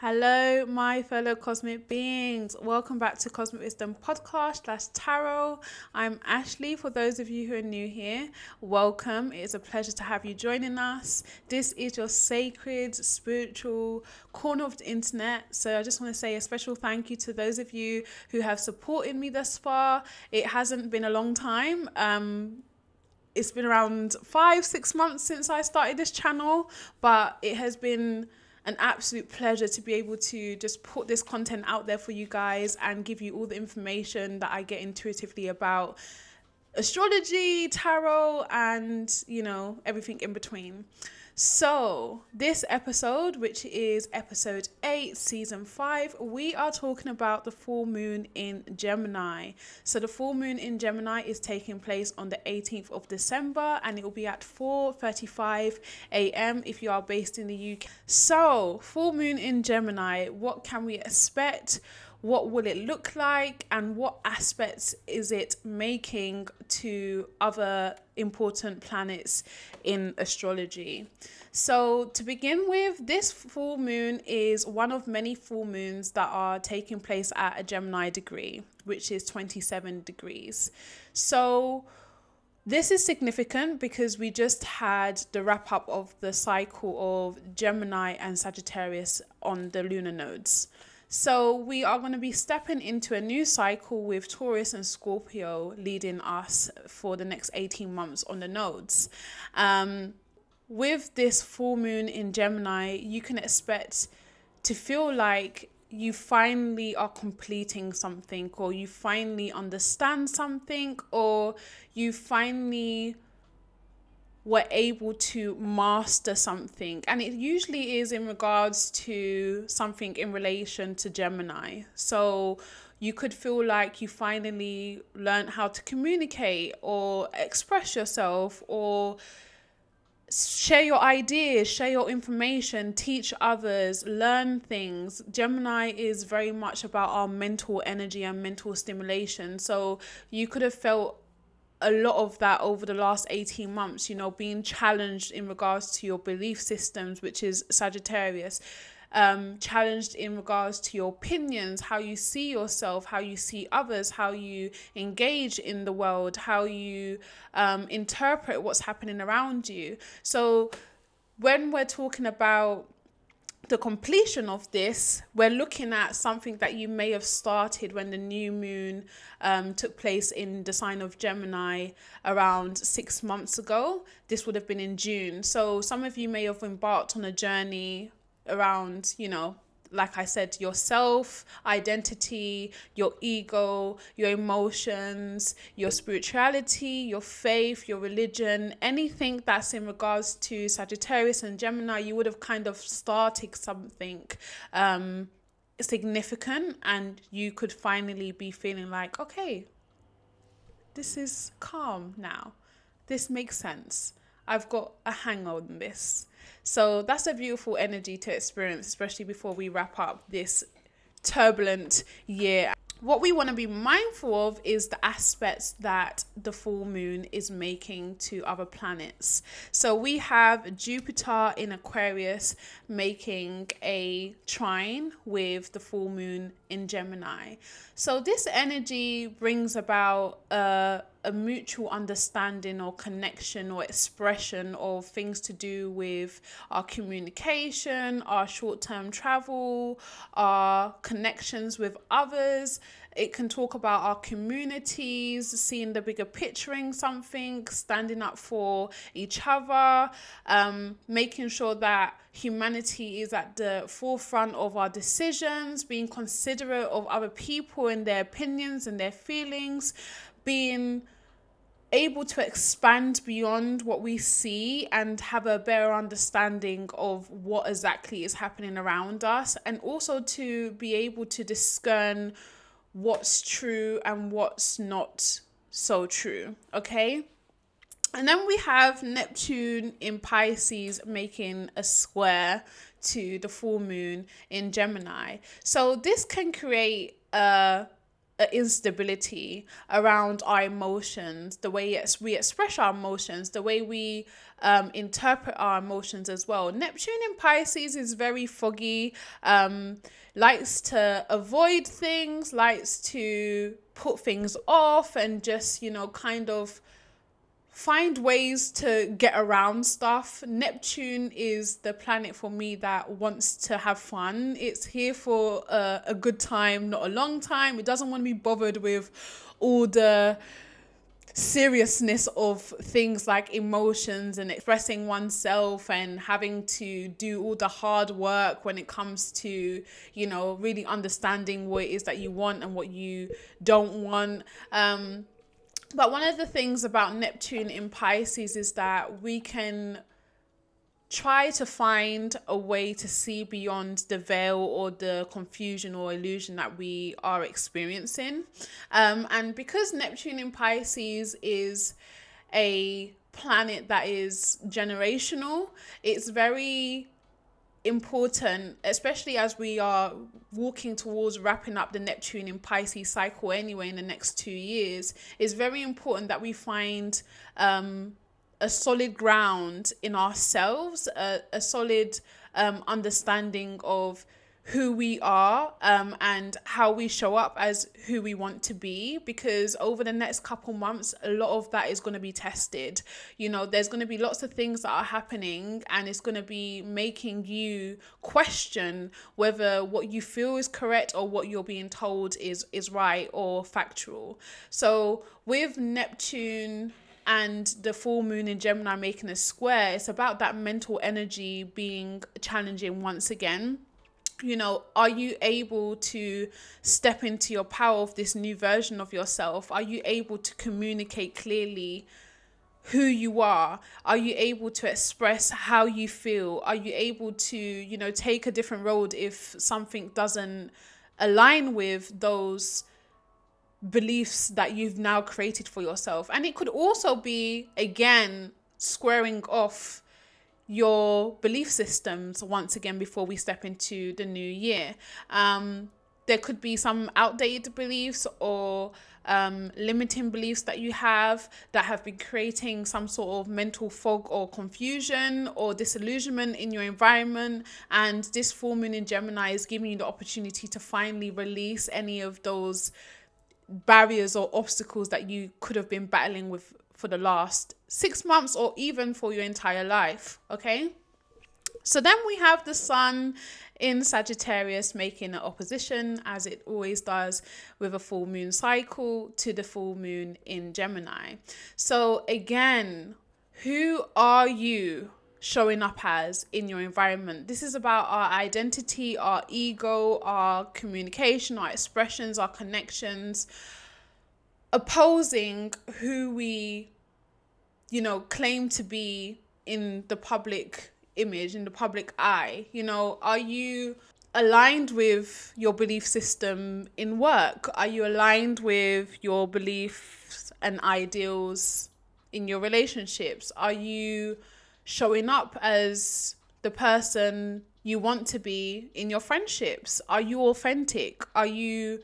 Hello, my fellow cosmic beings. Welcome back to Cosmic Wisdom Podcast slash Tarot. I'm Ashley. For those of you who are new here, welcome. It is a pleasure to have you joining us. This is your sacred, spiritual corner of the internet. So I just want to say a special thank you to those of you who have supported me thus far. It hasn't been a long time. Um, it's been around five, six months since I started this channel, but it has been an absolute pleasure to be able to just put this content out there for you guys and give you all the information that I get intuitively about astrology, tarot, and you know, everything in between. So, this episode, which is episode 8, season 5, we are talking about the full moon in Gemini. So, the full moon in Gemini is taking place on the 18th of December and it will be at 4:35 a.m. if you are based in the UK. So, full moon in Gemini, what can we expect? What will it look like and what aspects is it making to other important planets in astrology. So, to begin with, this full moon is one of many full moons that are taking place at a Gemini degree, which is 27 degrees. So, this is significant because we just had the wrap up of the cycle of Gemini and Sagittarius on the lunar nodes. So we are going to be stepping into a new cycle with Taurus and Scorpio leading us for the next 18 months on the nodes. Um, with this full moon in Gemini, you can expect to feel like you finally are completing something or you finally understand something or you finally were able to master something. And it usually is in regards to something in relation to Gemini. So you could feel like you finally learned how to communicate or express yourself or share your ideas, share your information, teach others, learn things. Gemini is very much about our mental energy and mental stimulation. So you could have felt a lot of that over the last 18 months, you know, being challenged in regards to your belief systems, which is Sagittarius, um, challenged in regards to your opinions, how you see yourself, how you see others, how you engage in the world, how you um, interpret what's happening around you. So, when we're talking about the completion of this, we're looking at something that you may have started when the new moon um, took place in the sign of Gemini around six months ago. This would have been in June. So some of you may have embarked on a journey around, you know, like I said, yourself, identity, your ego, your emotions, your spirituality, your faith, your religion, anything that's in regards to Sagittarius and Gemini, you would have kind of started something um, significant and you could finally be feeling like, okay, this is calm now. This makes sense. I've got a hang on this. So that's a beautiful energy to experience, especially before we wrap up this turbulent year what we want to be mindful of is the aspects that the full moon is making to other planets. So we have Jupiter in Aquarius making a trine with the full moon in Gemini. So this energy brings about a, a mutual understanding or connection or expression of things to do with our communication, our short term travel, our connections with others. It can talk about our communities, seeing the bigger picturing something, standing up for each other, um, making sure that humanity is at the forefront of our decisions, being considerate of other people and their opinions and their feelings, being able to expand beyond what we see and have a better understanding of what exactly is happening around us and also to be able to discern what's true and what's not so true. Okay. And then we have Neptune in Pisces making a square to the full moon in Gemini. So this can create a instability around our emotions, the way we express our emotions, the way we um, interpret our emotions as well. Neptune in Pisces is very foggy, um, likes to avoid things, likes to put things off, and just, you know, kind of find ways to get around stuff. Neptune is the planet for me that wants to have fun. It's here for a, a good time, not a long time. It doesn't want to be bothered with all the seriousness of things like emotions and expressing oneself and having to do all the hard work when it comes to you know really understanding what it is that you want and what you don't want um but one of the things about Neptune in Pisces is that we can try to find a way to see beyond the veil or the confusion or illusion that we are experiencing. Um, and because Neptune in Pisces is a planet that is generational, it's very important, especially as we are walking towards wrapping up the Neptune in Pisces cycle anyway in the next two years, it's very important that we find um, a solid ground in ourselves, a, a solid um, understanding of who we are um, and how we show up as who we want to be because over the next couple months a lot of that is going to be tested. You know there's going to be lots of things that are happening and it's going to be making you question whether what you feel is correct or what you're being told is is right or factual. So with neptune and the full moon in Gemini making a square, it's about that mental energy being challenging once again you know, are you able to step into your power of this new version of yourself? Are you able to communicate clearly who you are? Are you able to express how you feel? Are you able to, you know, take a different road if something doesn't align with those beliefs that you've now created for yourself? And it could also be, again, squaring off your belief systems once again before we step into the new year. Um, there could be some outdated beliefs or um, limiting beliefs that you have that have been creating some sort of mental fog or confusion or disillusionment in your environment. And this full moon in Gemini is giving you the opportunity to finally release any of those barriers or obstacles that you could have been battling with for the last six months or even for your entire life. Okay. So then we have the sun in Sagittarius making an opposition, as it always does with a full moon cycle, to the full moon in Gemini. So, again, who are you showing up as in your environment? This is about our identity, our ego, our communication, our expressions, our connections opposing who we you know claim to be in the public image in the public eye you know are you aligned with your belief system in work are you aligned with your beliefs and ideals in your relationships are you showing up as the person you want to be in your friendships are you authentic are you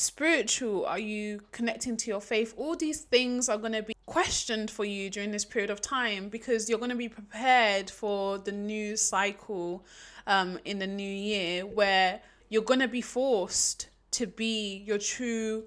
spiritual? Are you connecting to your faith? All these things are going to be questioned for you during this period of time because you're going to be prepared for the new cycle um, in the new year where you're going to be forced to be your true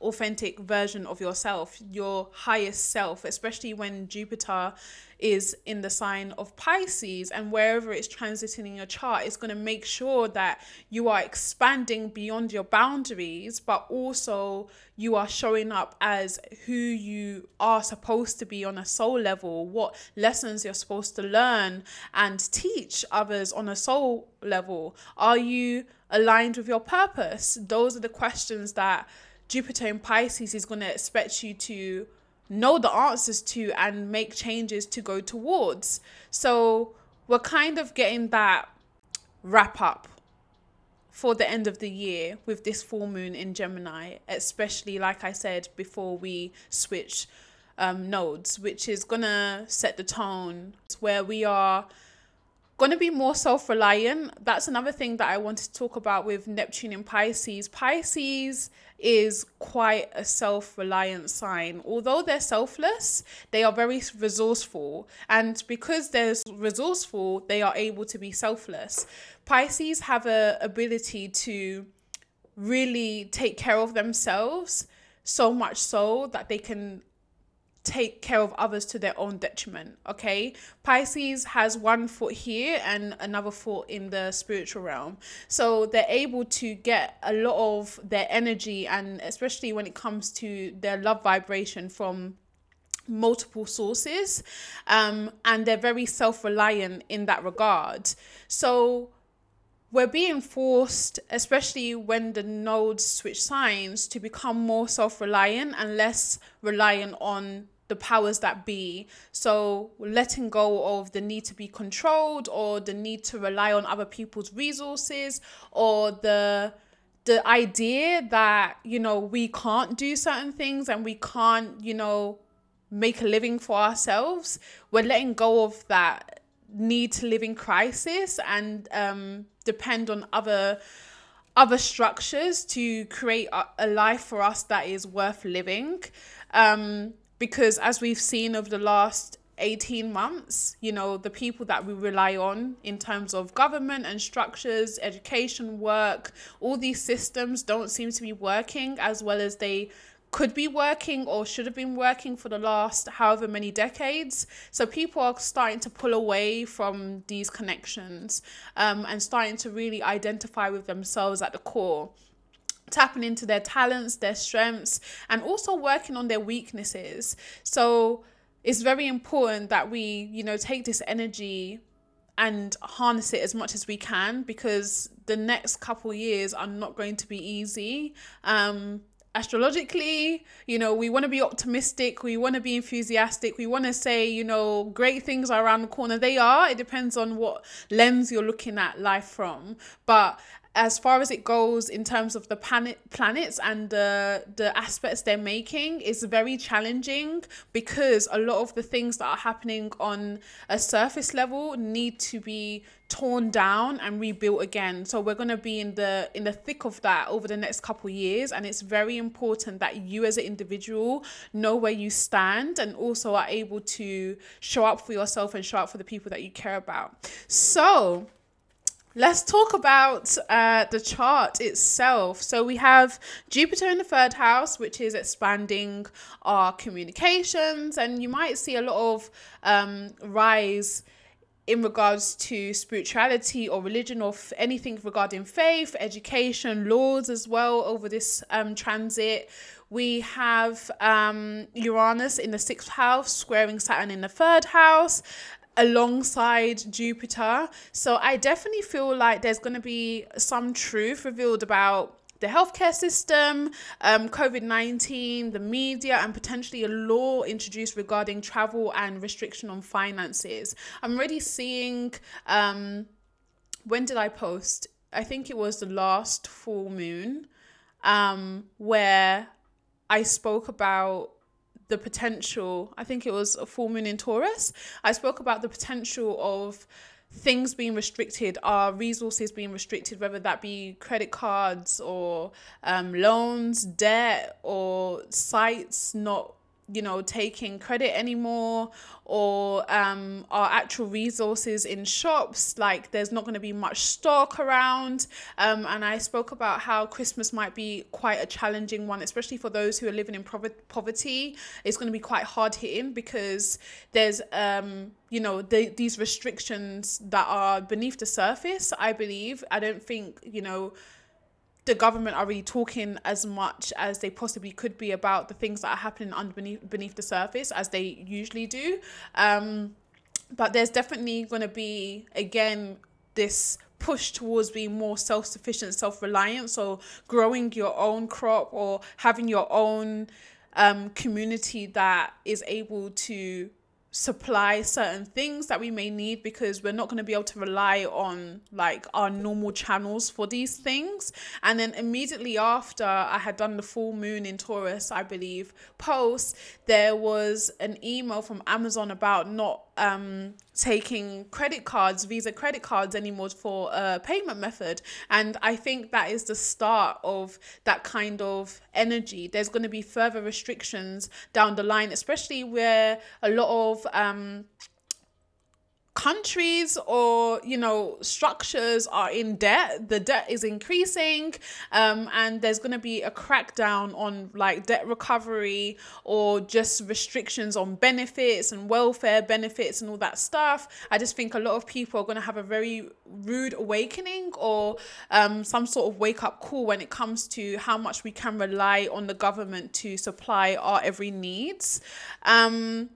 authentic version of yourself, your highest self, especially when Jupiter is in the sign of Pisces and wherever it's transiting in your chart, it's going to make sure that you are expanding beyond your boundaries, but also you are showing up as who you are supposed to be on a soul level, what lessons you're supposed to learn and teach others on a soul level. Are you aligned with your purpose? Those are the questions that Jupiter in Pisces is going to expect you to know the answers to and make changes to go towards. So we're kind of getting that wrap up for the end of the year with this full moon in Gemini, especially like I said before we switch um, nodes, which is gonna set the tone where we are going to be more self reliant. That's another thing that I wanted to talk about with Neptune in Pisces. Pisces is quite a self reliant sign. Although they're selfless, they are very resourceful. And because they're resourceful, they are able to be selfless. Pisces have a ability to really take care of themselves so much so that they can take care of others to their own detriment. Okay. Pisces has one foot here and another foot in the spiritual realm. So they're able to get a lot of their energy and especially when it comes to their love vibration from multiple sources. Um, and they're very self reliant in that regard. So we're being forced, especially when the nodes switch signs, to become more self reliant and less reliant on the powers that be. So letting go of the need to be controlled or the need to rely on other people's resources or the the idea that, you know, we can't do certain things and we can't, you know, make a living for ourselves. We're letting go of that need to live in crisis and um, depend on other other structures to create a, a life for us that is worth living. Um, because as we've seen over the last 18 months, you know, the people that we rely on in terms of government and structures, education, work, all these systems don't seem to be working as well as they could be working or should have been working for the last however many decades. So people are starting to pull away from these connections um, and starting to really identify with themselves at the core tapping into their talents, their strengths, and also working on their weaknesses. So it's very important that we, you know, take this energy and harness it as much as we can because the next couple years are not going to be easy. Um, astrologically, you know, we want to be optimistic, we want to be enthusiastic, we want to say, you know, great things are around the corner. They are. It depends on what lens you're looking at life from. But as far as it goes in terms of the planet planets and the the aspects they're making is very challenging because a lot of the things that are happening on a surface level need to be torn down and rebuilt again. So we're going to be in the in the thick of that over the next couple years and it's very important that you as an individual know where you stand and also are able to show up for yourself and show up for the people that you care about. So Let's talk about uh, the chart itself. So we have Jupiter in the third house, which is expanding our communications, and you might see a lot of um, rise in regards to spirituality or religion or f- anything regarding faith, education, laws as well over this um, transit. We have um, Uranus in the sixth house, squaring Saturn in the third house alongside Jupiter. So I definitely feel like there's going to be some truth revealed about the healthcare system, um, COVID 19, the media, and potentially a law introduced regarding travel and restriction on finances. I'm already seeing, um, when did I post? I think it was the last full moon, um, where I spoke about the potential. I think it was a full moon in Taurus. I spoke about the potential of things being restricted, our resources being restricted, whether that be credit cards or um, loans, debt, or sites not you know taking credit anymore or um, our actual resources in shops like there's not going to be much stock around. Um, and i spoke about how christmas might be quite a challenging one especially for those who are living in poverty. It's going to be quite hard hitting because there's um, you know the, these restrictions that are beneath the surface i believe. I don't think you know the government are really talking as much as they possibly could be about the things that are happening underneath beneath the surface as they usually do. Um, but there's definitely going to be again this push towards being more self-sufficient self-reliant so growing your own crop or having your own um, community that is able to supply certain things that we may need because we're not going to be able to rely on like our normal channels for these things. And then immediately after i had done the full moon in taurus i believe post there was an email from amazon about not um, taking credit cards, Visa credit cards anymore for a payment method. And I think that is the start of that kind of energy. There's going to be further restrictions down the line, especially where a lot of um, countries or you know structures are in debt the debt is increasing um, and there's going to be a crackdown on like debt recovery or just restrictions on benefits and welfare benefits and all that stuff. I just think a lot of people are going to have a very rude awakening or um, some sort of wake up call when it comes to how much we can rely on the government to supply our every needs. Um,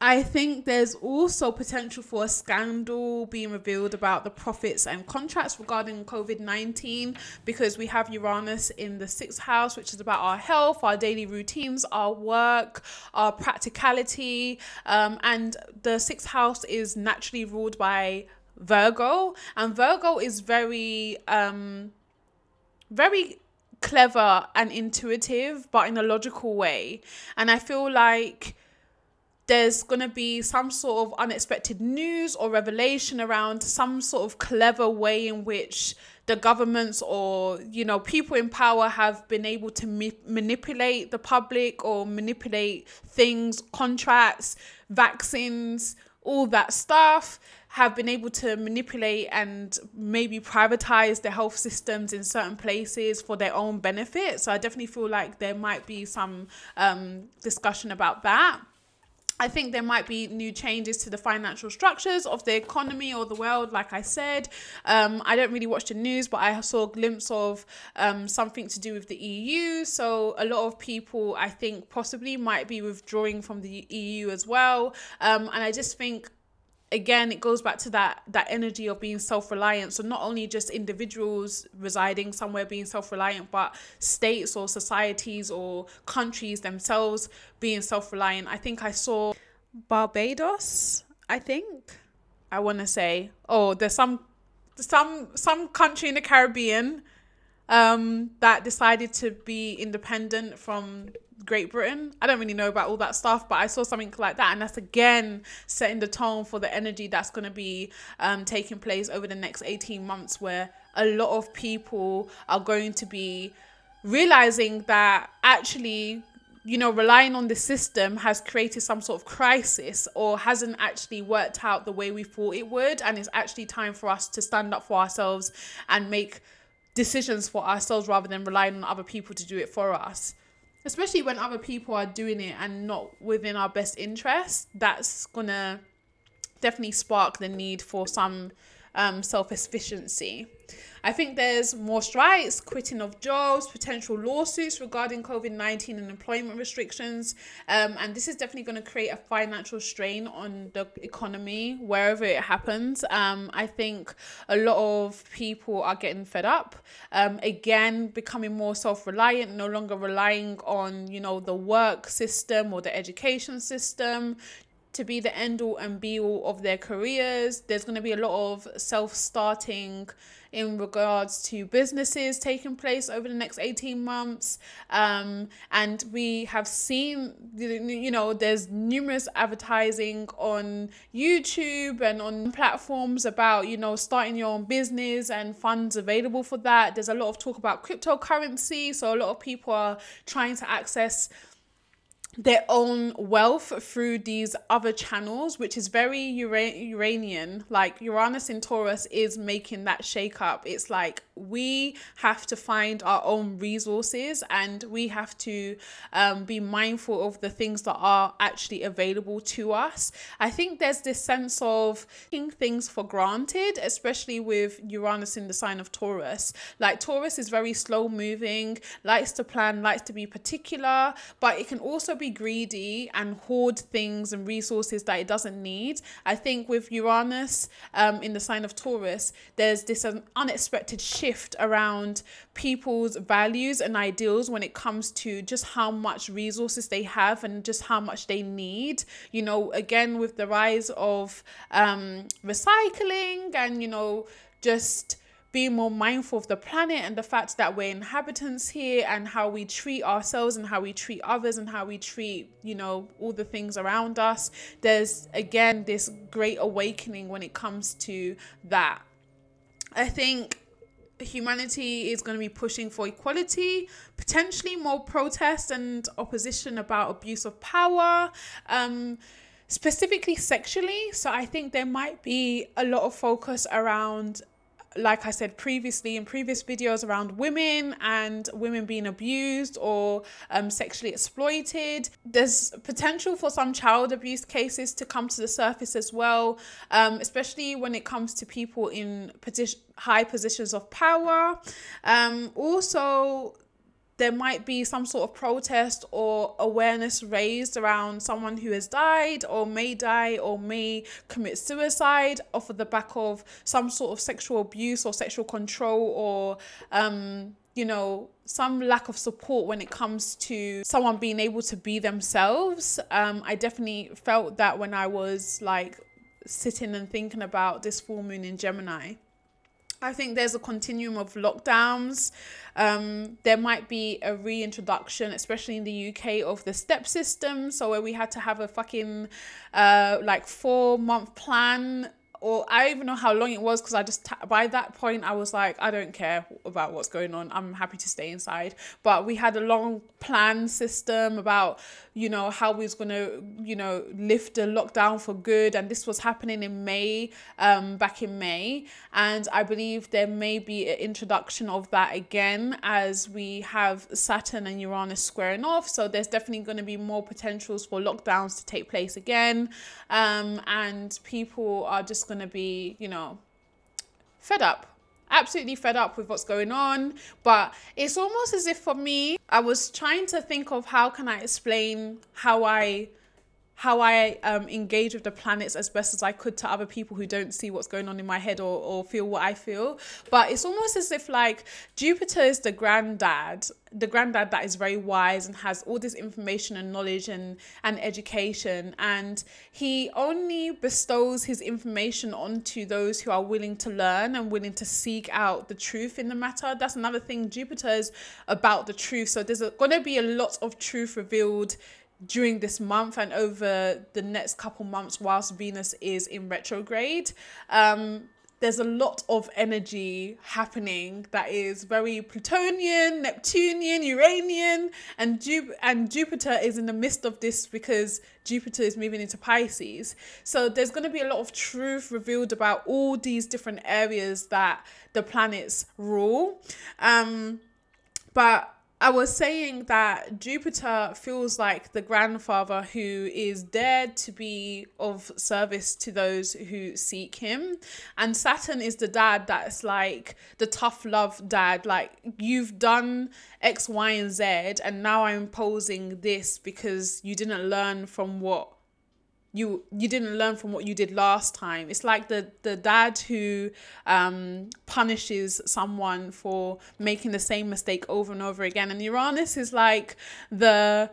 I think there's also potential for a scandal being revealed about the profits and contracts regarding COVID 19 because we have Uranus in the sixth house, which is about our health, our daily routines, our work, our practicality. Um, and the sixth house is naturally ruled by Virgo, and Virgo is very, um, very clever and intuitive, but in a logical way. And I feel like there's going to be some sort of unexpected news or revelation around some sort of clever way in which the governments or you know people in power have been able to ma- manipulate the public or manipulate things contracts vaccines all that stuff have been able to manipulate and maybe privatize the health systems in certain places for their own benefit. So i definitely feel like there might be some um, discussion about that I think there might be new changes to the financial structures of the economy or the world, like I said. Um, I don't really watch the news, but I saw a glimpse of um, something to do with the EU. So a lot of people, I think, possibly might be withdrawing from the EU as well. Um, and I just think again it goes back to that that energy of being self-reliant. So not only just individuals residing somewhere being self-reliant but states or societies or countries themselves being self-reliant. I think i saw barbados i think. I want to say oh there's some some some country in the caribbean um that decided to be independent from Great Britain. I don't really know about all that stuff, but I saw something like that, and that's again setting the tone for the energy that's going to be um, taking place over the next 18 months, where a lot of people are going to be realizing that actually you know, relying on the system has created some sort of crisis or hasn't actually worked out the way we thought it would. And it's actually time for us to stand up for ourselves and make decisions for ourselves rather than relying on other people to do it for us especially when other people are doing it and not within our best interest, that's gonna definitely spark the need for some um, self sufficiency. I think there's more strikes, quitting of jobs, potential lawsuits regarding COVID 19 and employment restrictions. Um, and this is definitely going to create a financial strain on the economy wherever it happens. Um, I think a lot of people are getting fed up. Um, again, becoming more self reliant, no longer relying on, you know, the work system or the education system to be the end all and be all of their careers. There's going to be a lot of self starting in regards to businesses taking place over the next 18 months. Um, and we have seen, you know, there's numerous advertising on YouTube and on platforms about, you know, starting your own business and funds available for that. There's a lot of talk about cryptocurrency. So a lot of people are trying to access their own wealth through these other channels, which is very Ura- Uranian. Like Uranus in Taurus is making that shake up. It's like we have to find our own resources and we have to um, be mindful of the things that are actually available to us. I think there's this sense of taking things for granted, especially with Uranus in the sign of Taurus. Like Taurus is very slow moving, likes to plan, likes to be particular, but it can also be greedy and hoard things and resources that it doesn't need. I think with Uranus um, in the sign of Taurus, there's this um, unexpected shift around people's values and ideals when it comes to just how much resources they have and just how much they need. You know, again, with the rise of um, recycling and, you know, just being more mindful of the planet and the fact that we're inhabitants here and how we treat ourselves and how we treat others and how we treat, you know, all the things around us. There's again this great awakening when it comes to that. I think humanity is going to be pushing for equality, potentially more protest and opposition about abuse of power. Um, specifically sexually. So I think there might be a lot of focus around like I said previously in previous videos around women and women being abused or um, sexually exploited. There's potential for some child abuse cases to come to the surface as well, um, especially when it comes to people in position, high positions of power. Um, also, there might be some sort of protest or awareness raised around someone who has died or may die or may commit suicide off of the back of some sort of sexual abuse or sexual control or um, you know some lack of support when it comes to someone being able to be themselves. Um, i definitely felt that when i was like sitting and thinking about this full moon in gemini I think there's a continuum of lockdowns. Um, there might be a reintroduction, especially in the UK, of the step system. So where we had to have a fucking uh, like four month plan or I don't even know how long it was because I just by that point I was like I don't care about what's going on I'm happy to stay inside but we had a long plan system about you know how we was going to you know lift the lockdown for good and this was happening in May um back in May. And I believe there may be an introduction of that again as we have Saturn and Uranus squaring off. So there's definitely going to be more potentials for lockdowns to take place again. Um and people are just going to be, you know, fed up. Absolutely fed up with what's going on. But it's almost as if for me, I was trying to think of how can I explain how I how I um, engage with the planets as best as I could to other people who don't see what's going on in my head or, or feel what I feel. But it's almost as if like Jupiter is the granddad, the granddad that is very wise and has all this information and knowledge and, and education. And he only bestows his information onto those who are willing to learn and willing to seek out the truth in the matter. That's another thing. Jupiter is about the truth. So there's going to be a lot of truth revealed during this month and over the next couple months whilst Venus is in retrograde. Um, there's a lot of energy happening that is very Plutonian, Neptunian, Uranian, and Ju- and Jupiter is in the midst of this because Jupiter is moving into Pisces. So there's going to be a lot of truth revealed about all these different areas that the planets rule. Um, but I was saying that Jupiter feels like the grandfather who is there to be of service to those who seek him. And Saturn is the dad that's like the tough love dad. Like, you've done X, Y, and Z, and now I'm imposing this because you didn't learn from what you you didn't learn from what you did last time. It's like the the dad who um punishes someone for making the same mistake over and over again. And uranus is like the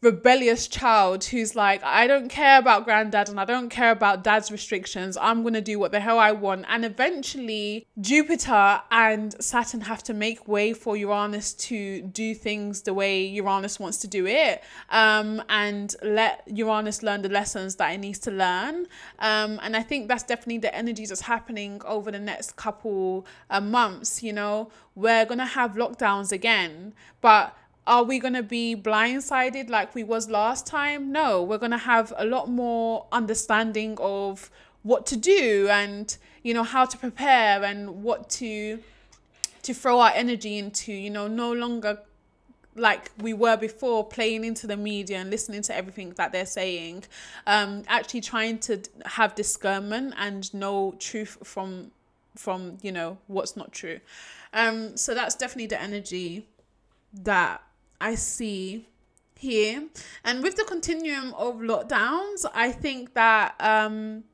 rebellious child who's like, I don't care about granddad and I don't care about dad's restrictions. I'm going to do what the hell I want. And eventually, Jupiter and Saturn have to make way for Uranus to do things the way Uranus wants to do it um, and let Uranus learn the lessons that it needs to learn. Um, and I think that's definitely the energies that's happening over the next couple uh, months. You know, we're going to have lockdowns again, but are we going to be blindsided like we was last time? No we're going to have a lot more understanding of what to do and you know how to prepare and what to to throw our energy into you know no longer like we were before playing into the media and listening to everything that they're saying. Um actually trying to have discernment and know truth from from you know what's not true. Um so that's definitely the energy that I see here. And with the continuum of lockdowns, I think that um,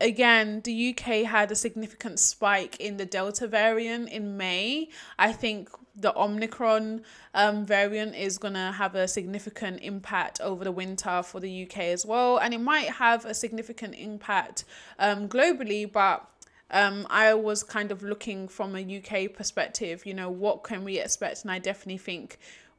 again, the UK had a significant spike in the Delta variant in May. I think the Omicron um, variant is going to have a significant impact over the winter for the UK as well. And it might have a significant impact um, globally, but um, I was kind of looking from a UK perspective, you know, what can we expect? And I definitely think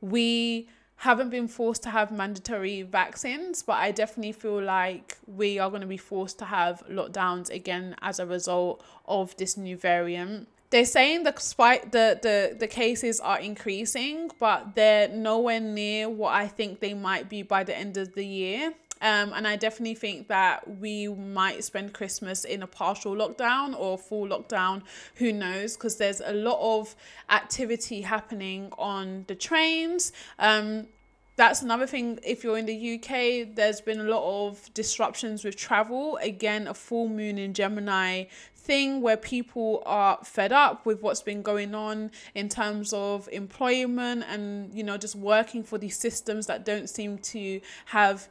we haven't been forced to have mandatory vaccines, but I definitely feel like we are going to be forced to have lockdowns again as a result of this new variant. They're saying the spike the, the the cases are increasing, but they're nowhere near what I think they might be by the end of the year. Um, and I definitely think that we might spend Christmas in a partial lockdown or full lockdown. Who knows? Because there's a lot of activity happening on the trains. Um, that's another thing. If you're in the UK, there's been a lot of disruptions with travel. Again, a full moon in Gemini thing where people are fed up with what's been going on in terms of employment and, you know, just working for these systems that don't seem to have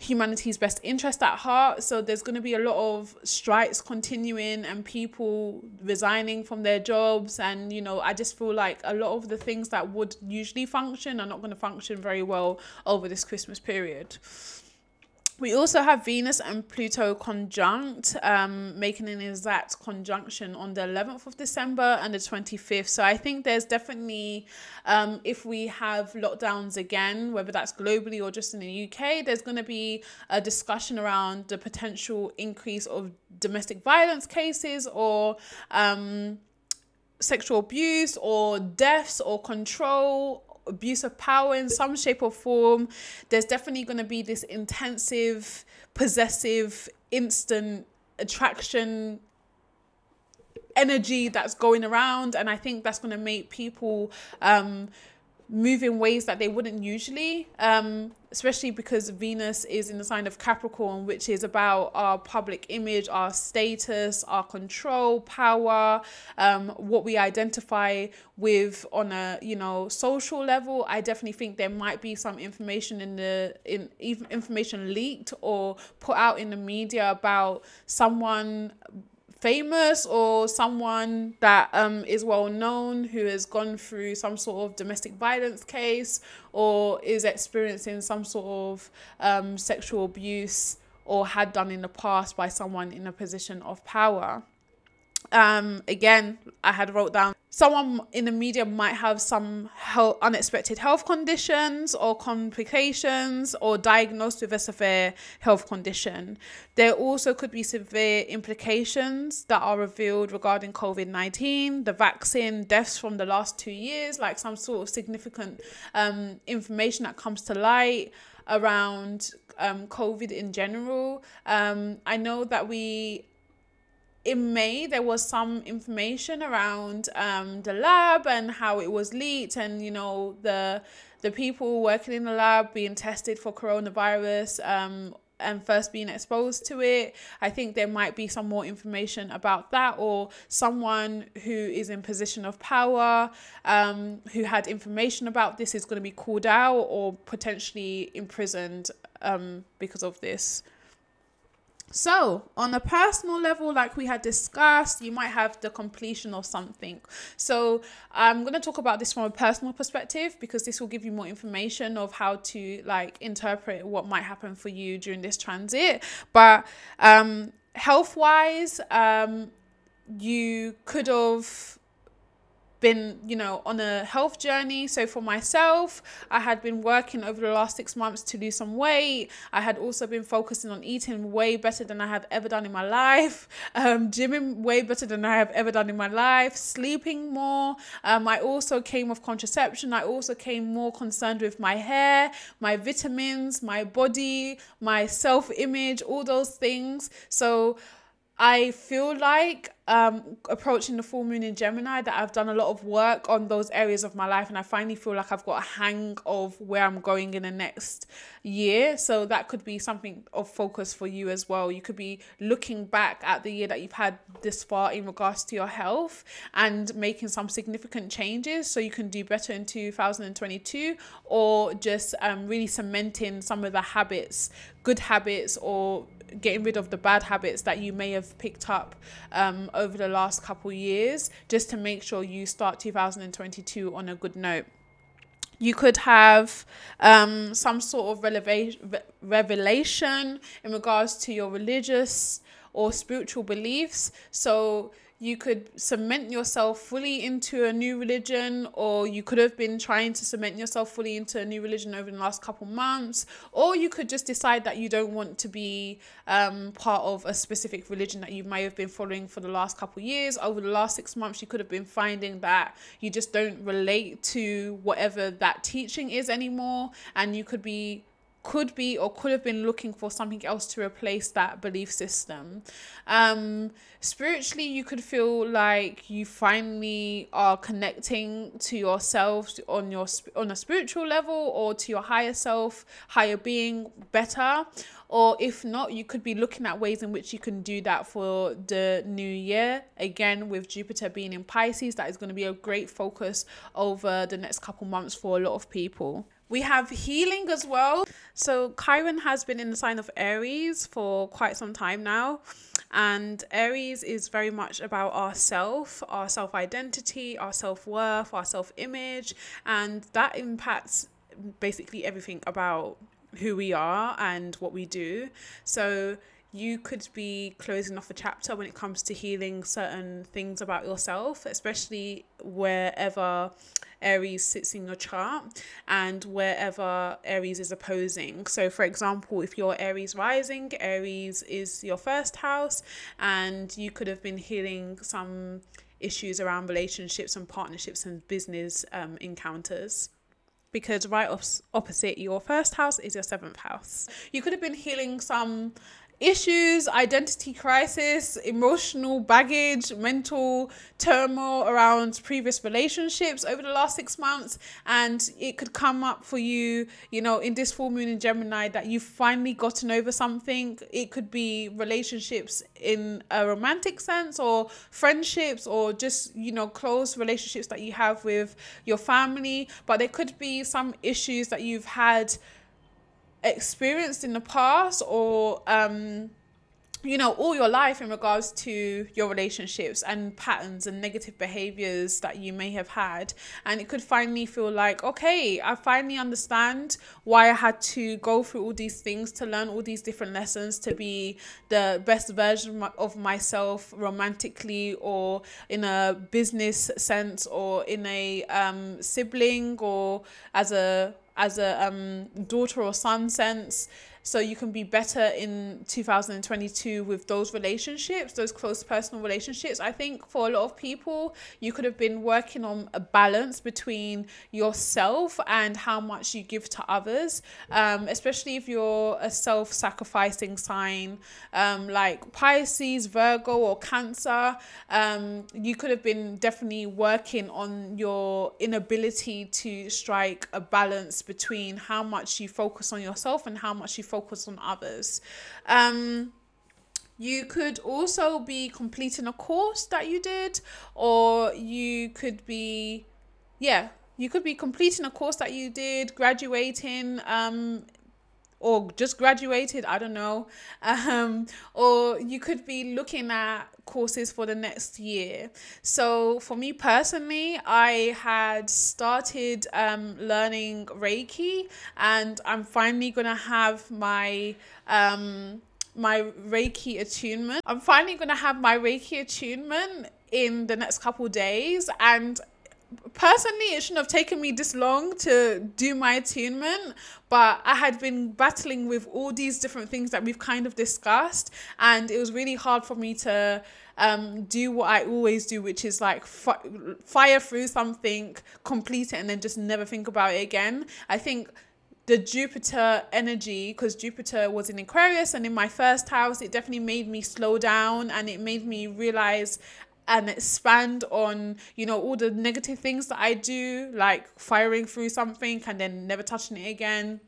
humanity's best interest at heart. So there's going to be a lot of strikes continuing and people resigning from their jobs. And, you know, I just feel like a lot of the things that would usually function are not going to function very well over this Christmas period. We also have Venus and Pluto conjunct, um, making an exact conjunction on the 11th of December and the 25th. So I think there's definitely, um, if we have lockdowns again, whether that's globally or just in the UK, there's going to be a discussion around the potential increase of domestic violence cases or. Um, sexual abuse or deaths or control abuse of power in some shape or form. There's definitely going to be this intensive, possessive, instant attraction energy that's going around and i think that's going to make people um move in ways that they wouldn't usually, um, especially because Venus is in the sign of Capricorn, which is about our public image, our status, our control, power, um, what we identify with on a you know social level. I definitely think there might be some information in the in even information leaked or put out in the media about someone famous or someone that um, is well known who has gone through some sort of domestic violence case or is experiencing some sort of um, sexual abuse or had done in the past by someone in a position of power. Um again i had wrote down someone in the media might have some health, unexpected health conditions or complications or diagnosed with a severe health condition. There also could be severe implications that are revealed regarding covid-19 the vaccine deaths from the last two years like some sort of significant um, information that comes to light around um, covid in general. Um, i know that we in May, there was some information around um, the lab and how it was leaked, and you know the the people working in the lab being tested for coronavirus um, and first being exposed to it. I think there might be some more information about that, or someone who is in position of power um, who had information about this is going to be called out or potentially imprisoned um, because of this. So, on a personal level, like we had discussed, you might have the completion of something. So, I'm going to talk about this from a personal perspective because this will give you more information of how to like interpret what might happen for you during this transit. But um, health wise, um, you could have been, you know, on a health journey. So for myself, I had been working over the last six months to lose some weight. I had also been focusing on eating way better than I have ever done in my life, um, gymming way better than I have ever done in my life, sleeping more. Um, I also came with contraception. I also came more concerned with my hair, my vitamins, my body, my self image, all those things. So I feel like um, approaching the full moon in Gemini that I've done a lot of work on those areas of my life, and I finally feel like I've got a hang of where I'm going in the next year. So that could be something of focus for you as well. You could be looking back at the year that you've had this far in regards to your health and making some significant changes so you can do better in 2022, or just um, really cementing some of the habits, good habits, or getting rid of the bad habits that you may have picked up um, over the last couple years just to make sure you start 2022 on a good note you could have um, some sort of revelation in regards to your religious or spiritual beliefs. So you could cement yourself fully into a new religion, or you could have been trying to cement yourself fully into a new religion over the last couple months, or you could just decide that you don't want to be um, part of a specific religion that you may have been following for the last couple years. Over the last six months, you could have been finding that you just don't relate to whatever that teaching is anymore, and you could be could be or could have been looking for something else to replace that belief system. Um, spiritually, you could feel like you finally are connecting to yourself on your on a spiritual level or to your higher self, higher being better. Or if not, you could be looking at ways in which you can do that for the new year. Again, with Jupiter being in Pisces, that is going to be a great focus over the next couple months for a lot of people. We have healing as well. So Chiron has been in the sign of Aries for quite some time now. And Aries is very much about our self, our self identity, our self worth, our self image. And that impacts basically everything about who we are and what we do. So you could be closing off a chapter when it comes to healing certain things about yourself, especially wherever Aries sits in your chart and wherever Aries is opposing. So, for example, if you're Aries rising, Aries is your first house, and you could have been healing some issues around relationships and partnerships and business um, encounters because right op- opposite your first house is your seventh house. You could have been healing some issues, identity crisis, emotional baggage, mental turmoil around previous relationships over the last six months. And it could come up for you, you know, in this full moon in Gemini that you've finally gotten over something. It could be relationships in a romantic sense or friendships or just, you know, close relationships that you have with your family. But there could be some issues that you've had experienced in the past or um you know all your life in regards to your relationships and patterns and negative behaviors that you may have had. And it could finally feel like okay i finally understand why i had to go through all these things to learn all these different lessons to be the best version of myself romantically or in a business sense or in a um, sibling or as a as a um, daughter or son sense so you can be better in 2022 with those relationships those close personal relationships. I think for a lot of people you could have been working on a balance between yourself and how much you give to others um, especially if you're a self-sacrificing sign um, like pisces virgo or cancer. Um, you could have been definitely working on your inability to strike a balance between how much you focus on yourself and how much you focus on others. Um, you could also be completing a course that you did, or you could be, yeah, you could be completing a course that you did, graduating, um, or just graduated, I don't know. Um, or you could be looking at courses for the next year. So for me personally, I had started um, learning Reiki and I'm finally going to have my um, my Reiki attunement. I'm finally going to have my Reiki attunement in the next couple days and personally it shouldn't have taken me this long to do my attunement but i had been battling with all these different things that we've kind of discussed and it was really hard for me to um, do what i always do which is like fi- fire through something complete it and then just never think about it again. I think the Jupiter energy, because Jupiter was in Aquarius and in my first house, it definitely made me slow down and it made me realize and expand on you know all the negative things that I do like firing through something and then never touching it again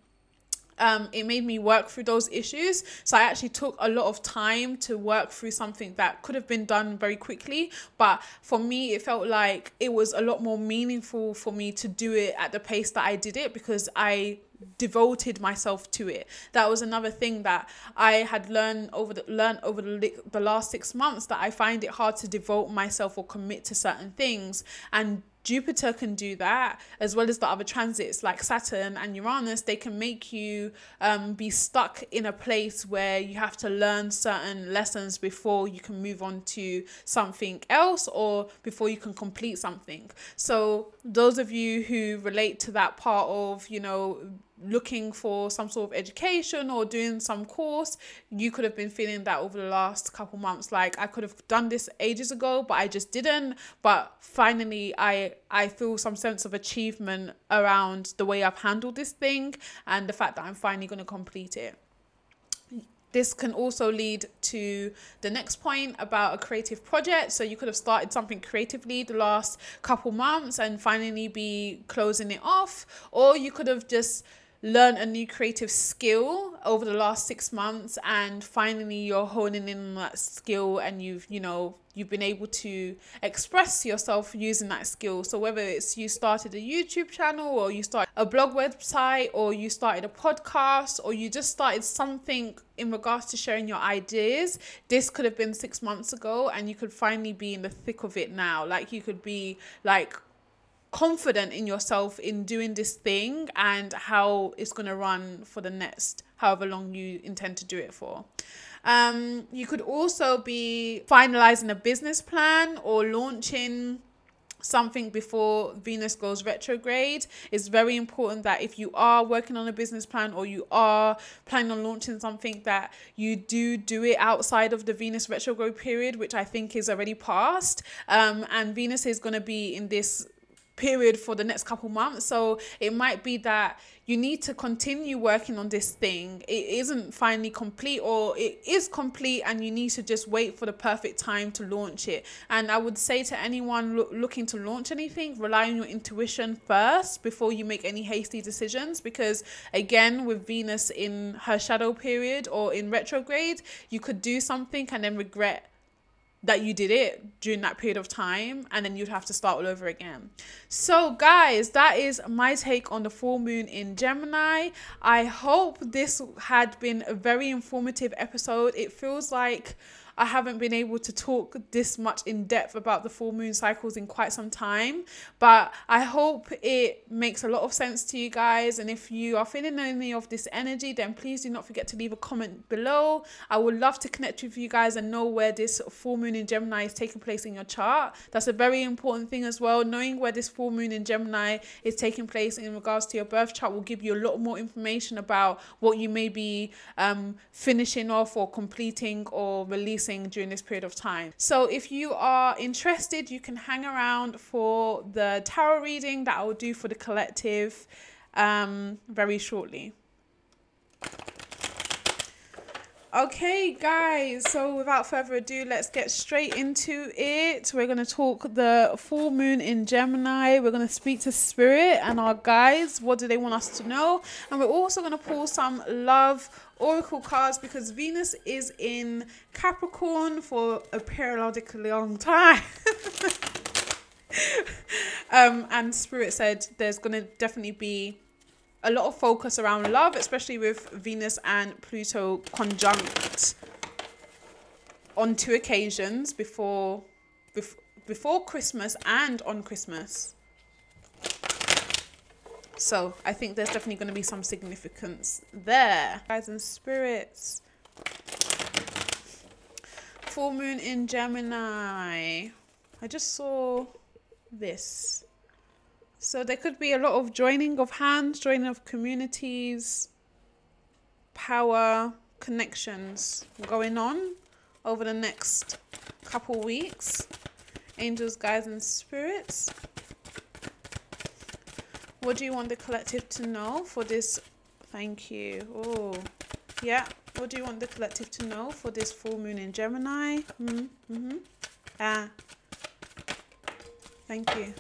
um, it made me work through those issues. So I actually took a lot of time to work through something that could have been done very quickly. But for me, it felt like it was a lot more meaningful for me to do it at the pace that I did it because I devoted myself to it. That was another thing that I had learned over the learned over the, the last six months that I find it hard to devote myself or commit to certain things and Jupiter can do that, as well as the other transits like Saturn and Uranus. They can make you um, be stuck in a place where you have to learn certain lessons before you can move on to something else or before you can complete something. So, those of you who relate to that part of, you know, looking for some sort of education or doing some course, you could have been feeling that over the last couple months. Like I could have done this ages ago, but I just didn't. But finally, I I feel some sense of achievement around the way I've handled this thing and the fact that I'm finally going to complete it. This can also lead to the next point about a creative project. So you could have started something creatively the last couple months and finally be closing it off, or you could have just learn a new creative skill over the last six months and finally you're honing in on that skill and you've you know you've been able to express yourself using that skill. So whether it's you started a youtube channel or you started a blog website or you started a podcast or you just started something in regards to sharing your ideas this could have been six months ago and you could finally be in the thick of it now. Like you could be like confident in yourself in doing this thing and how it's going to run for the next however long you intend to do it for. Um, you could also be finalizing a business plan or launching something before Venus goes retrograde. It's very important that if you are working on a business plan or you are planning on launching something that you do do it outside of the Venus retrograde period, which I think is already past. Um, and Venus is going to be in this period for the next couple months. So it might be that you need to continue working on this thing. It isn't finally complete or it is complete and you need to just wait for the perfect time to launch it. And I would say to anyone lo- looking to launch anything, rely on your intuition first before you make any hasty decisions because again with Venus in her shadow period or in retrograde, you could do something and then regret that you did it during that period of time and then you'd have to start all over again. So guys, that is my take on the full moon in Gemini. I hope this had been a very informative episode. It feels like I haven't been able to talk this much in depth about the full moon cycles in quite some time, but I hope it makes a lot of sense to you guys. And if you are feeling any of this energy, then please do not forget to leave a comment below. I would love to connect with you guys and know where this full moon in Gemini is taking place in your chart. That's a very important thing as well. Knowing where this full moon in Gemini is taking place in regards to your birth chart will give you a lot more information about what you may be um, finishing off or completing or releasing during this period of time. So if you are interested, you can hang around for the tarot reading that I will do for the collective um, very shortly. Okay, guys, so without further ado, let's get straight into it. We're going to talk the full moon in Gemini. We're going to speak to spirit and our guides. What do they want us to know? And we're also going to pull some love oracle cards because Venus is in Capricorn for a periodically long time. um, and spirit said there's going to definitely be a lot of focus around love, especially with Venus and Pluto conjunct on two occasions before before, before Christmas and on Christmas. So I think there's definitely going to be some significance there. Guys and spirits. Full moon in Gemini. I just saw this. So there could be a lot of joining of hands, joining of communities, power, connections going on over the next couple weeks. Angels, guides, and spirits. What do you want the collective to know for this? Thank you. Oh, yeah. What do you want the collective to know for this full moon in Gemini? Mm-hmm. mm-hmm. Ah. Thank you.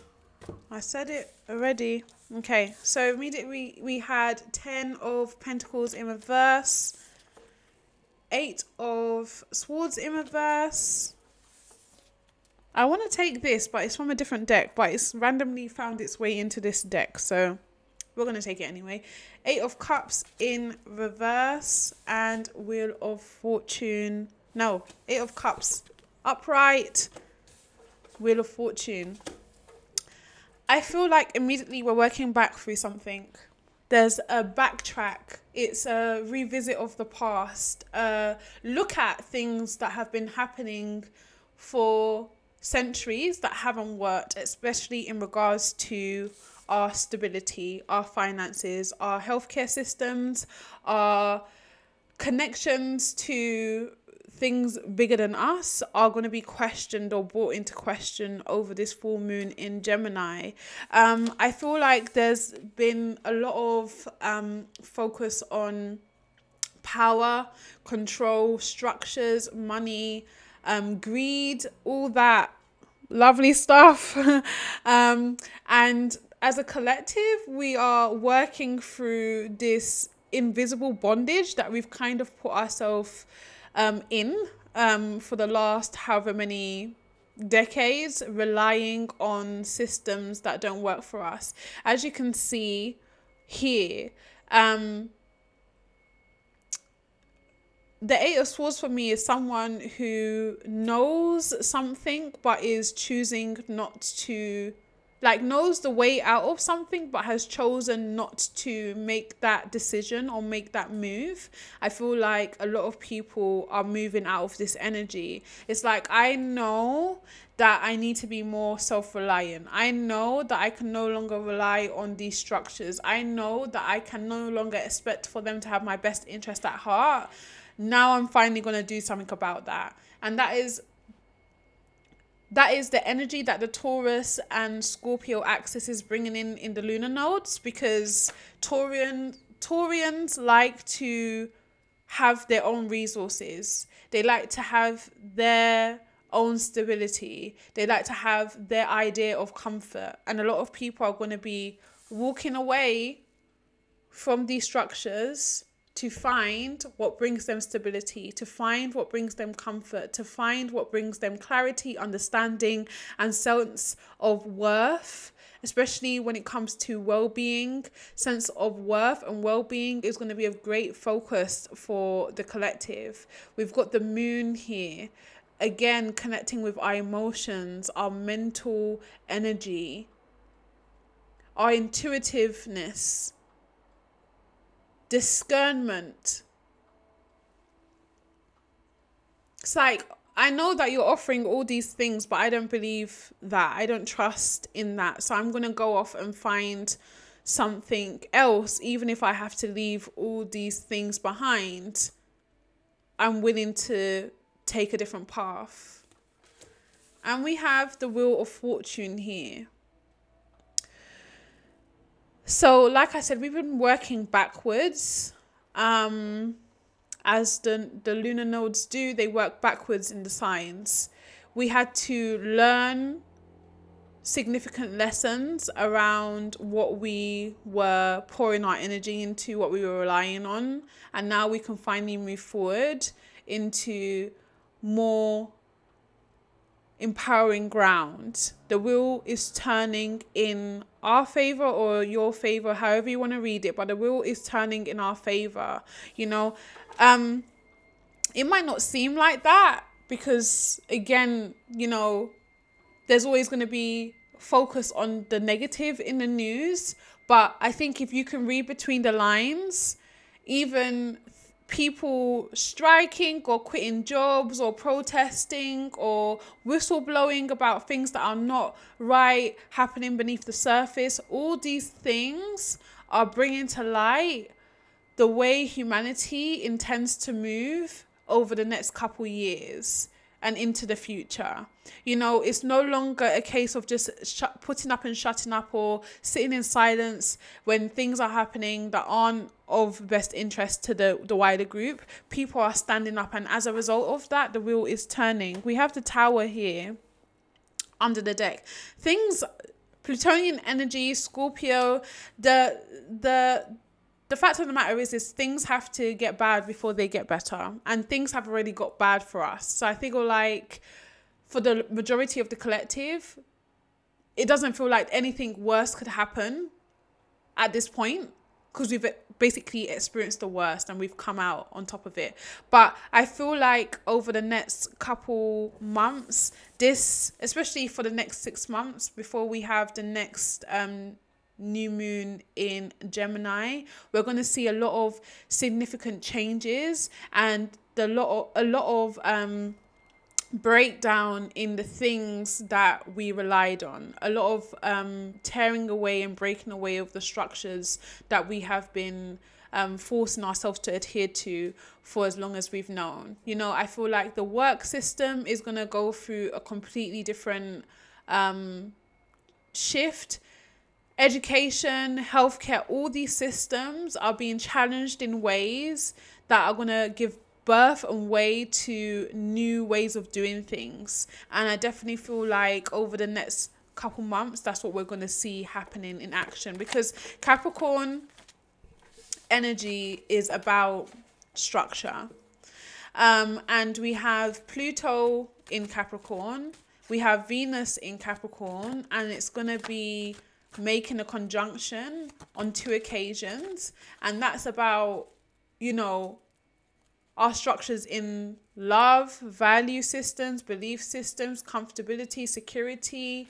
I said it already. Okay, so immediately we had 10 of Pentacles in reverse, 8 of Swords in reverse. I want to take this, but it's from a different deck, but it's randomly found its way into this deck, so we're going to take it anyway. Eight of Cups in reverse and Wheel of Fortune. No, Eight of Cups upright, Wheel of Fortune. I feel like immediately we're working back through something. There's a backtrack. It's a revisit of the past. Uh, look at things that have been happening for centuries that haven't worked, especially in regards to our stability, our finances, our healthcare systems, our connections to things bigger than us are going to be questioned or brought into question over this full moon in Gemini. Um, I feel like there's been a lot of um, focus on power, control, structures, money, um, greed, all that lovely stuff. um, and as a collective, we are working through this invisible bondage that we've kind of put ourselves um, in um, for the last however many decades, relying on systems that don't work for us. As you can see here, um, the Eight of Swords for me is someone who knows something but is choosing not to like knows the way out of something but has chosen not to make that decision or make that move. I feel like a lot of people are moving out of this energy. It's like i know that i need to be more self-reliant. I know that i can no longer rely on these structures. I know that i can no longer expect for them to have my best interest at heart now i'm finally going to do something about that and that is that is the energy that the Taurus and Scorpio axis is bringing in in the lunar nodes because Taurian Taurians like to have their own resources. They like to have their own stability. They like to have their idea of comfort. And a lot of people are going to be walking away from these structures to find what brings them stability, to find what brings them comfort, to find what brings them clarity, understanding, and sense of worth. Especially when it comes to well being, sense of worth and well being is going to be of great focus for the collective. We've got the moon here, again, connecting with our emotions, our mental energy, our intuitiveness discernment. It's like, I know that you're offering all these things, but I don't believe that. I don't trust in that. So I'm going to go off and find something else, even if I have to leave all these things behind. I'm willing to take a different path. And we have the Wheel of Fortune here. So, like I said, we've been working backwards. Um, as the, the lunar nodes do, they work backwards in the signs. We had to learn significant lessons around what we were pouring our energy into, what we were relying on. And now we can finally move forward into more empowering ground. The wheel is turning in our favor or your favor, however you want to read it, but the wheel is turning in our favor. You know, um, it might not seem like that because, again, you know, there's always going to be focus on the negative in the news. But I think if you can read between the lines, even people striking or quitting jobs or protesting or whistleblowing about things that are not right happening beneath the surface, all these things are bringing to light the way humanity intends to move over the next couple years and into the future. You know, it's no longer a case of just sh- putting up and shutting up or sitting in silence when things are happening that aren't of best interest to the, the wider group. People are standing up, and as a result of that, the wheel is turning. We have the tower here under the deck. Things Plutonian energy, Scorpio, the the the fact of the matter is is things have to get bad before they get better and things have already got bad for us so i feel like for the majority of the collective it doesn't feel like anything worse could happen at this point because we've basically experienced the worst and we've come out on top of it. But I feel like over the next couple months, this, especially for the next six months before we have the next um, new moon in Gemini, we're going to see a lot of significant changes and the lot of, a lot of um breakdown in the things that we relied on a lot of um tearing away and breaking away of the structures that we have been um, forcing ourselves to adhere to for as long as we've known. You know, I feel like the work system is going to go through a completely different um, shift. Education, healthcare, all these systems are being challenged in ways that are going to give birth and way to new ways of doing things. And I definitely feel like over the next couple months, that's what we're going to see happening in action because Capricorn energy is about structure. Um, and we have Pluto in Capricorn, we have Venus in Capricorn, and it's going to be making a conjunction on two occasions. And that's about, you know, our structures in love, value systems, belief systems, comfortability, security,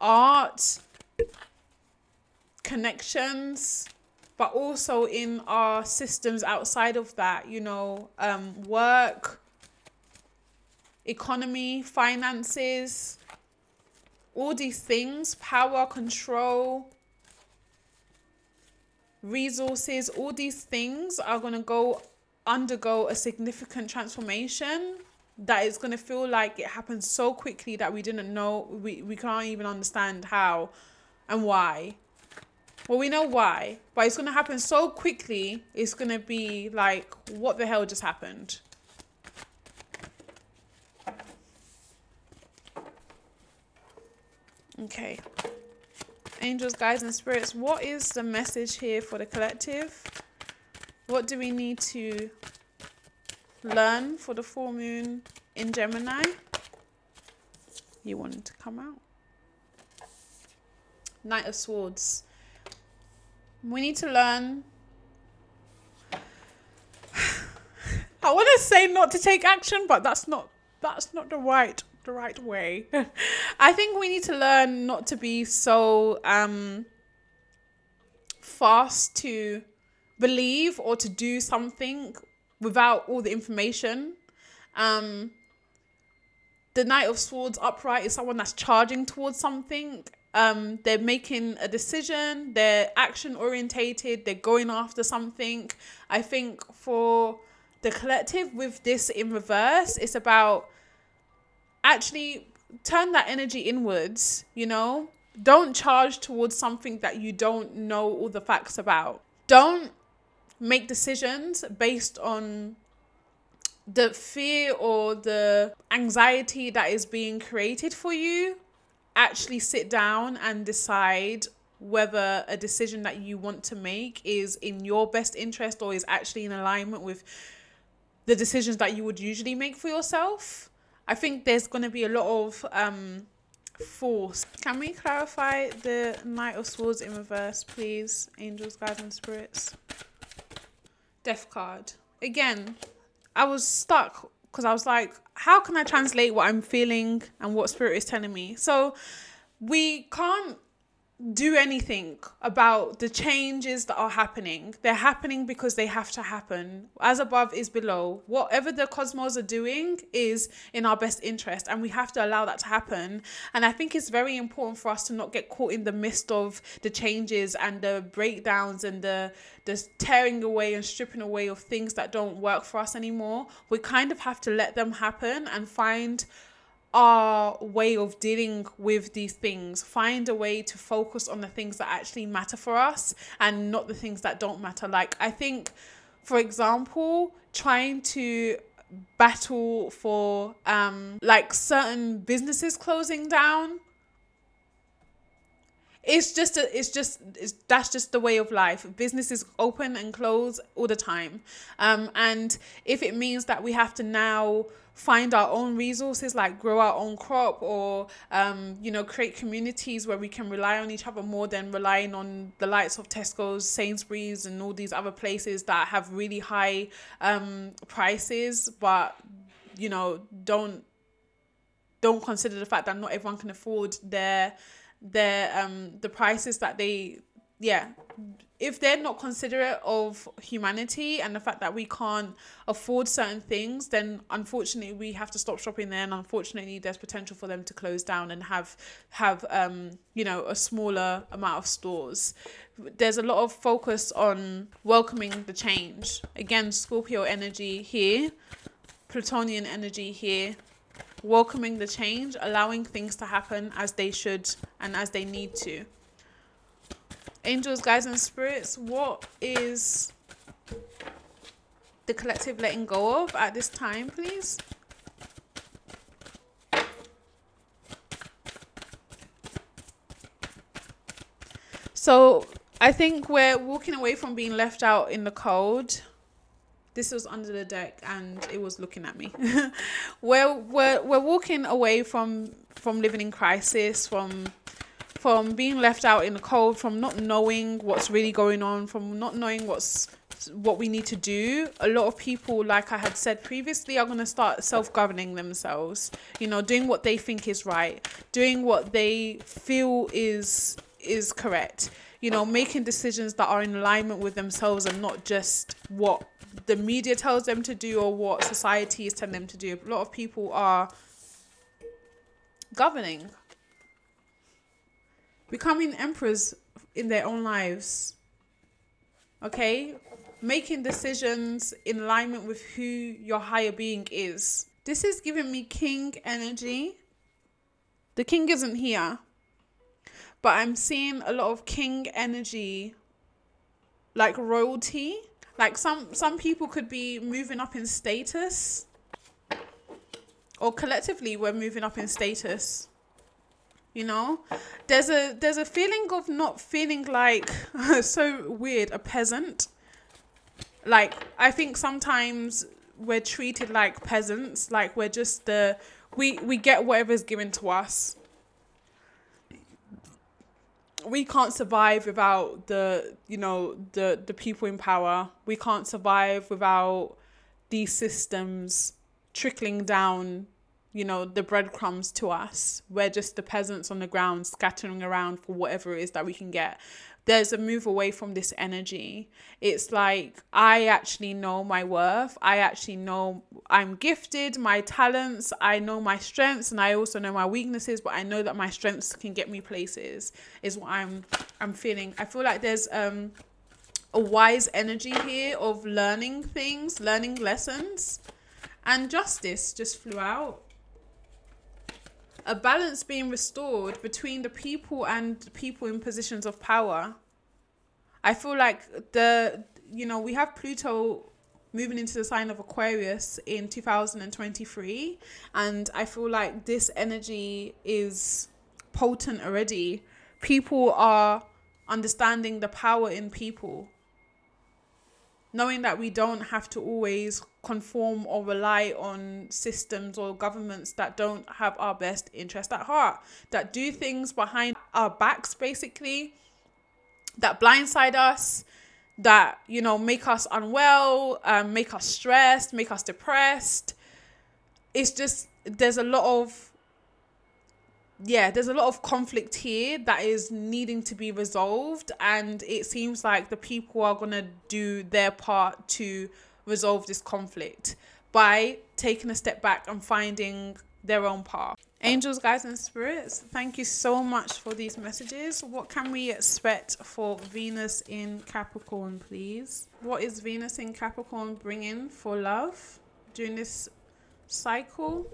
art, connections, but also in our systems outside of that, you know, um, work, economy, finances, all these things, power, control, resources, all these things are going to go undergo a significant transformation that is going to feel like it happened so quickly that we didn't know, we, we can't even understand how and why well, we know why, but it's going to happen so quickly, it's going to be like, what the hell just happened? Okay. Angels, guides, and spirits, what is the message here for the collective? What do we need to learn for the full moon in Gemini? You wanted to come out. Knight of Swords we need to learn. I want to say not to take action, but that's not that's not the right the right way. I think we need to learn not to be so um fast to believe or to do something without all the information. Um the Knight of Swords upright is someone that's charging towards something um, they're making a decision, they're action orientated, they're going after something. I think for the collective with this in reverse, it's about actually turn that energy inwards, you know? Don't charge towards something that you don't know all the facts about. Don't make decisions based on the fear or the anxiety that is being created for you actually sit down and decide whether a decision that you want to make is in your best interest or is actually in alignment with the decisions that you would usually make for yourself. I think there's going to be a lot of um, force. Can we clarify the Knight of Swords in reverse, please? Angels, guides, and spirits. Death card. Again, I was stuck because I was like, how can I translate what I'm feeling and what spirit is telling me? So we can't do anything about the changes that are happening. They're happening because they have to happen. As above is below. Whatever the cosmos are doing is in our best interest, and we have to allow that to happen. And I think it's very important for us to not get caught in the midst of the changes and the breakdowns and the the tearing away and stripping away of things that don't work for us anymore. We kind of have to let them happen and find our way of dealing with these things. Find a way to focus on the things that actually matter for us and not the things that don't matter. Like, I think, for example, trying to battle for um like certain businesses closing down it's just a, it's just it's, that's just the way of life businesses open and close all the time um and if it means that we have to now find our own resources like grow our own crop or um, you know create communities where we can rely on each other more than relying on the likes of tesco's sainsbury's and all these other places that have really high um, prices. But you know don't don't consider the fact that not everyone can afford their their um the prices that they yeah. If they're not considerate of humanity and the fact that we can't afford certain things then unfortunately we have to stop shopping there and unfortunately there's potential for them to close down and have have um you know a smaller amount of stores. There's a lot of focus on welcoming the change. Again scorpio energy here plutonian energy here welcoming the change, allowing things to happen as they should and as they need to. Angels, guides, and spirits, what is the collective letting go of at this time, please? So I think we're walking away from being left out in the cold this was under the deck and it was looking at me. we're, we're, we're walking away from from living in crisis, from from being left out in the cold, from not knowing what's really going on, from not knowing what's what we need to do. A lot of people, like I had said previously, are going to start self governing themselves, you know, doing what they think is right, doing what they feel is is correct, you know, making decisions that are in alignment with themselves and not just what the media tells them to do or what society is telling them to do. A lot of people are governing, becoming emperors in their own lives. Okay? Making decisions in alignment with who your higher being is. This is giving me king energy. The king isn't here, but I'm seeing a lot of king energy, like royalty like some some people could be moving up in status or collectively we're moving up in status you know? There's a there's a feeling of not feeling like so weird a peasant. Like i think sometimes we're treated like peasants like we're just the we we get whatever's given to us. We can't survive without the you know the the people in power. We can't survive without these systems trickling down you know the breadcrumbs to us we're just the peasants on the ground scattering around for whatever it is that we can get there's a move away from this energy. It's like I actually know my worth. I actually know I'm gifted, my talents, I know my strengths and I also know my weaknesses, but I know that my strengths can get me places is what I'm I'm feeling. I feel like there's um a wise energy here of learning things, learning lessons. And justice just flew out a balance being restored between the people and people in positions of power. I feel like the you know we have Pluto moving into the sign of Aquarius in 2023 and I feel like this energy is potent already. People are understanding the power in people knowing that we don't have to always conform or rely on systems or governments that don't have our best interest at heart, that do things behind our backs, basically, that blindside us, that, you know, make us unwell, um, make us stressed, make us depressed. It's just, there's a lot of yeah, there's a lot of conflict here that is needing to be resolved, and it seems like the people are gonna do their part to resolve this conflict by taking a step back and finding their own path. Angels, guides, and spirits, thank you so much for these messages. What can we expect for Venus in Capricorn, please? What is Venus in Capricorn bringing for love during this cycle?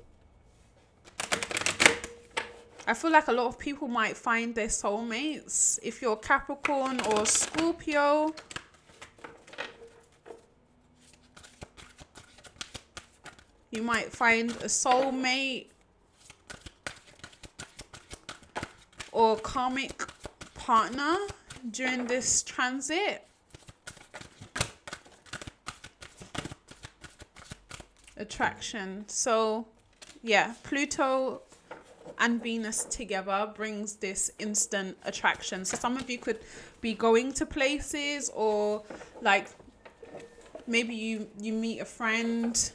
I feel like a lot of people might find their soulmates. If you're Capricorn or Scorpio, you might find a soulmate or karmic partner during this transit. Attraction. So, yeah, Pluto and Venus together brings this instant attraction. So, some of you could be going to places or like maybe you you meet a friend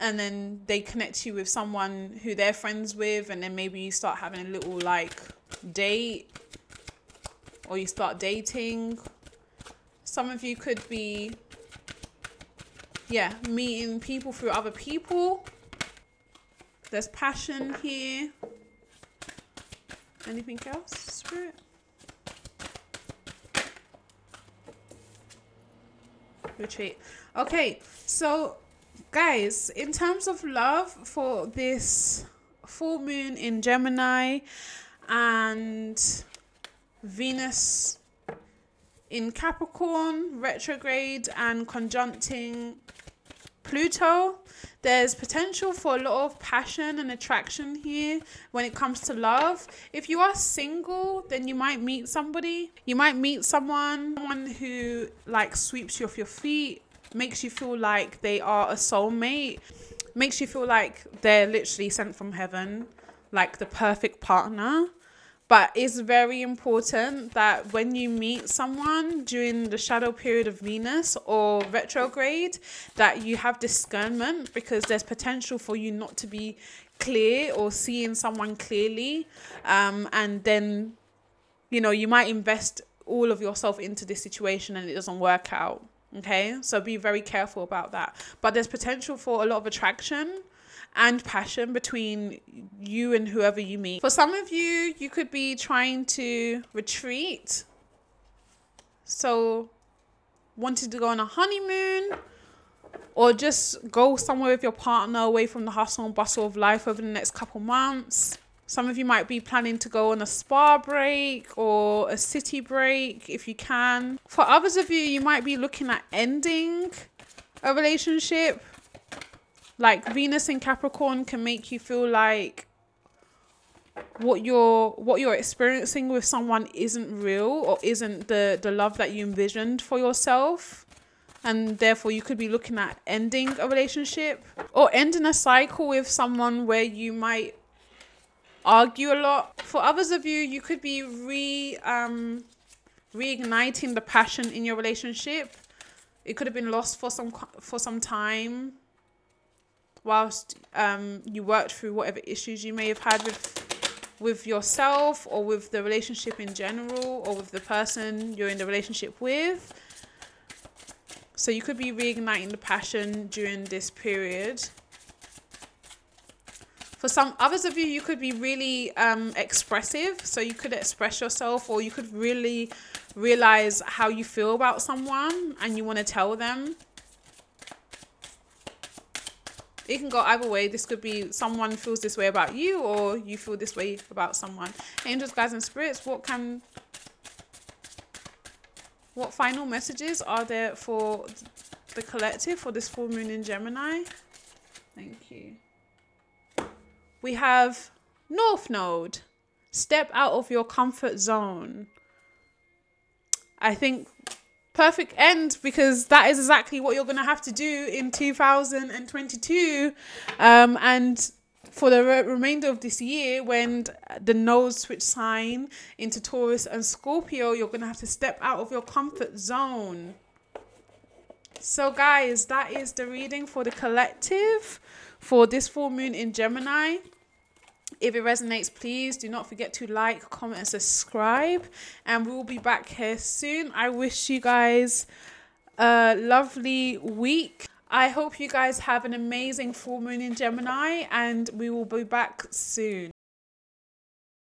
and then they connect you with someone who they're friends with and then maybe you start having a little like date or you start dating some of you could be yeah meeting people through other people there's passion here. Anything else spirit? Retreat. Okay so guys, in terms of love for this full moon in Gemini and Venus in Capricorn, retrograde, and conjuncting Pluto, there's potential for a lot of passion and attraction here when it comes to love. If you are single, then you might meet somebody. You might meet someone, someone who like sweeps you off your feet, makes you feel like they are a soulmate, makes you feel like they're literally sent from heaven, like the perfect partner. But it's very important that when you meet someone during the shadow period of Venus or retrograde, that you have discernment because there's potential for you not to be clear or seeing someone clearly. Um, and then, you know, you might invest all of yourself into this situation and it doesn't work out. Okay, so be very careful about that. But there's potential for a lot of attraction and passion between you and whoever you meet. For some of you, you could be trying to retreat. So, wanting to go on a honeymoon or just go somewhere with your partner away from the hustle and bustle of life over the next couple months. Some of you might be planning to go on a spa break or a city break if you can. For others of you, you might be looking at ending a relationship. Like Venus in Capricorn can make you feel like what you're what you're experiencing with someone isn't real or isn't the the love that you envisioned for yourself and therefore you could be looking at ending a relationship or ending a cycle with someone where you might argue a lot. For others of you, you could be re um, reigniting the passion in your relationship. It could have been lost for some for some time, whilst um, you worked through whatever issues you may have had with with yourself or with the relationship in general or with the person you're in the relationship with. So you could be reigniting the passion during this period. For some others of you you could be really um, expressive. So you could express yourself or you could really realize how you feel about someone and you want to tell them it can go either way this could be someone feels this way about you or you feel this way about someone angels guides and spirits what can what final messages are there for the collective for this full moon in gemini thank you we have North Node. Step out of your comfort zone. I think perfect end because that is exactly what you're going to have to do in 2022 um, and for the re- remainder of this year when the nodes switch sign into taurus and scorpio you're going to have to step out of your comfort zone so guys that is the reading for the collective for this full moon in Gemini. If it resonates, please do not forget to like, comment, and subscribe. And we will be back here soon. I wish you guys a lovely week. I hope you guys have an amazing full moon in Gemini, and we will be back soon.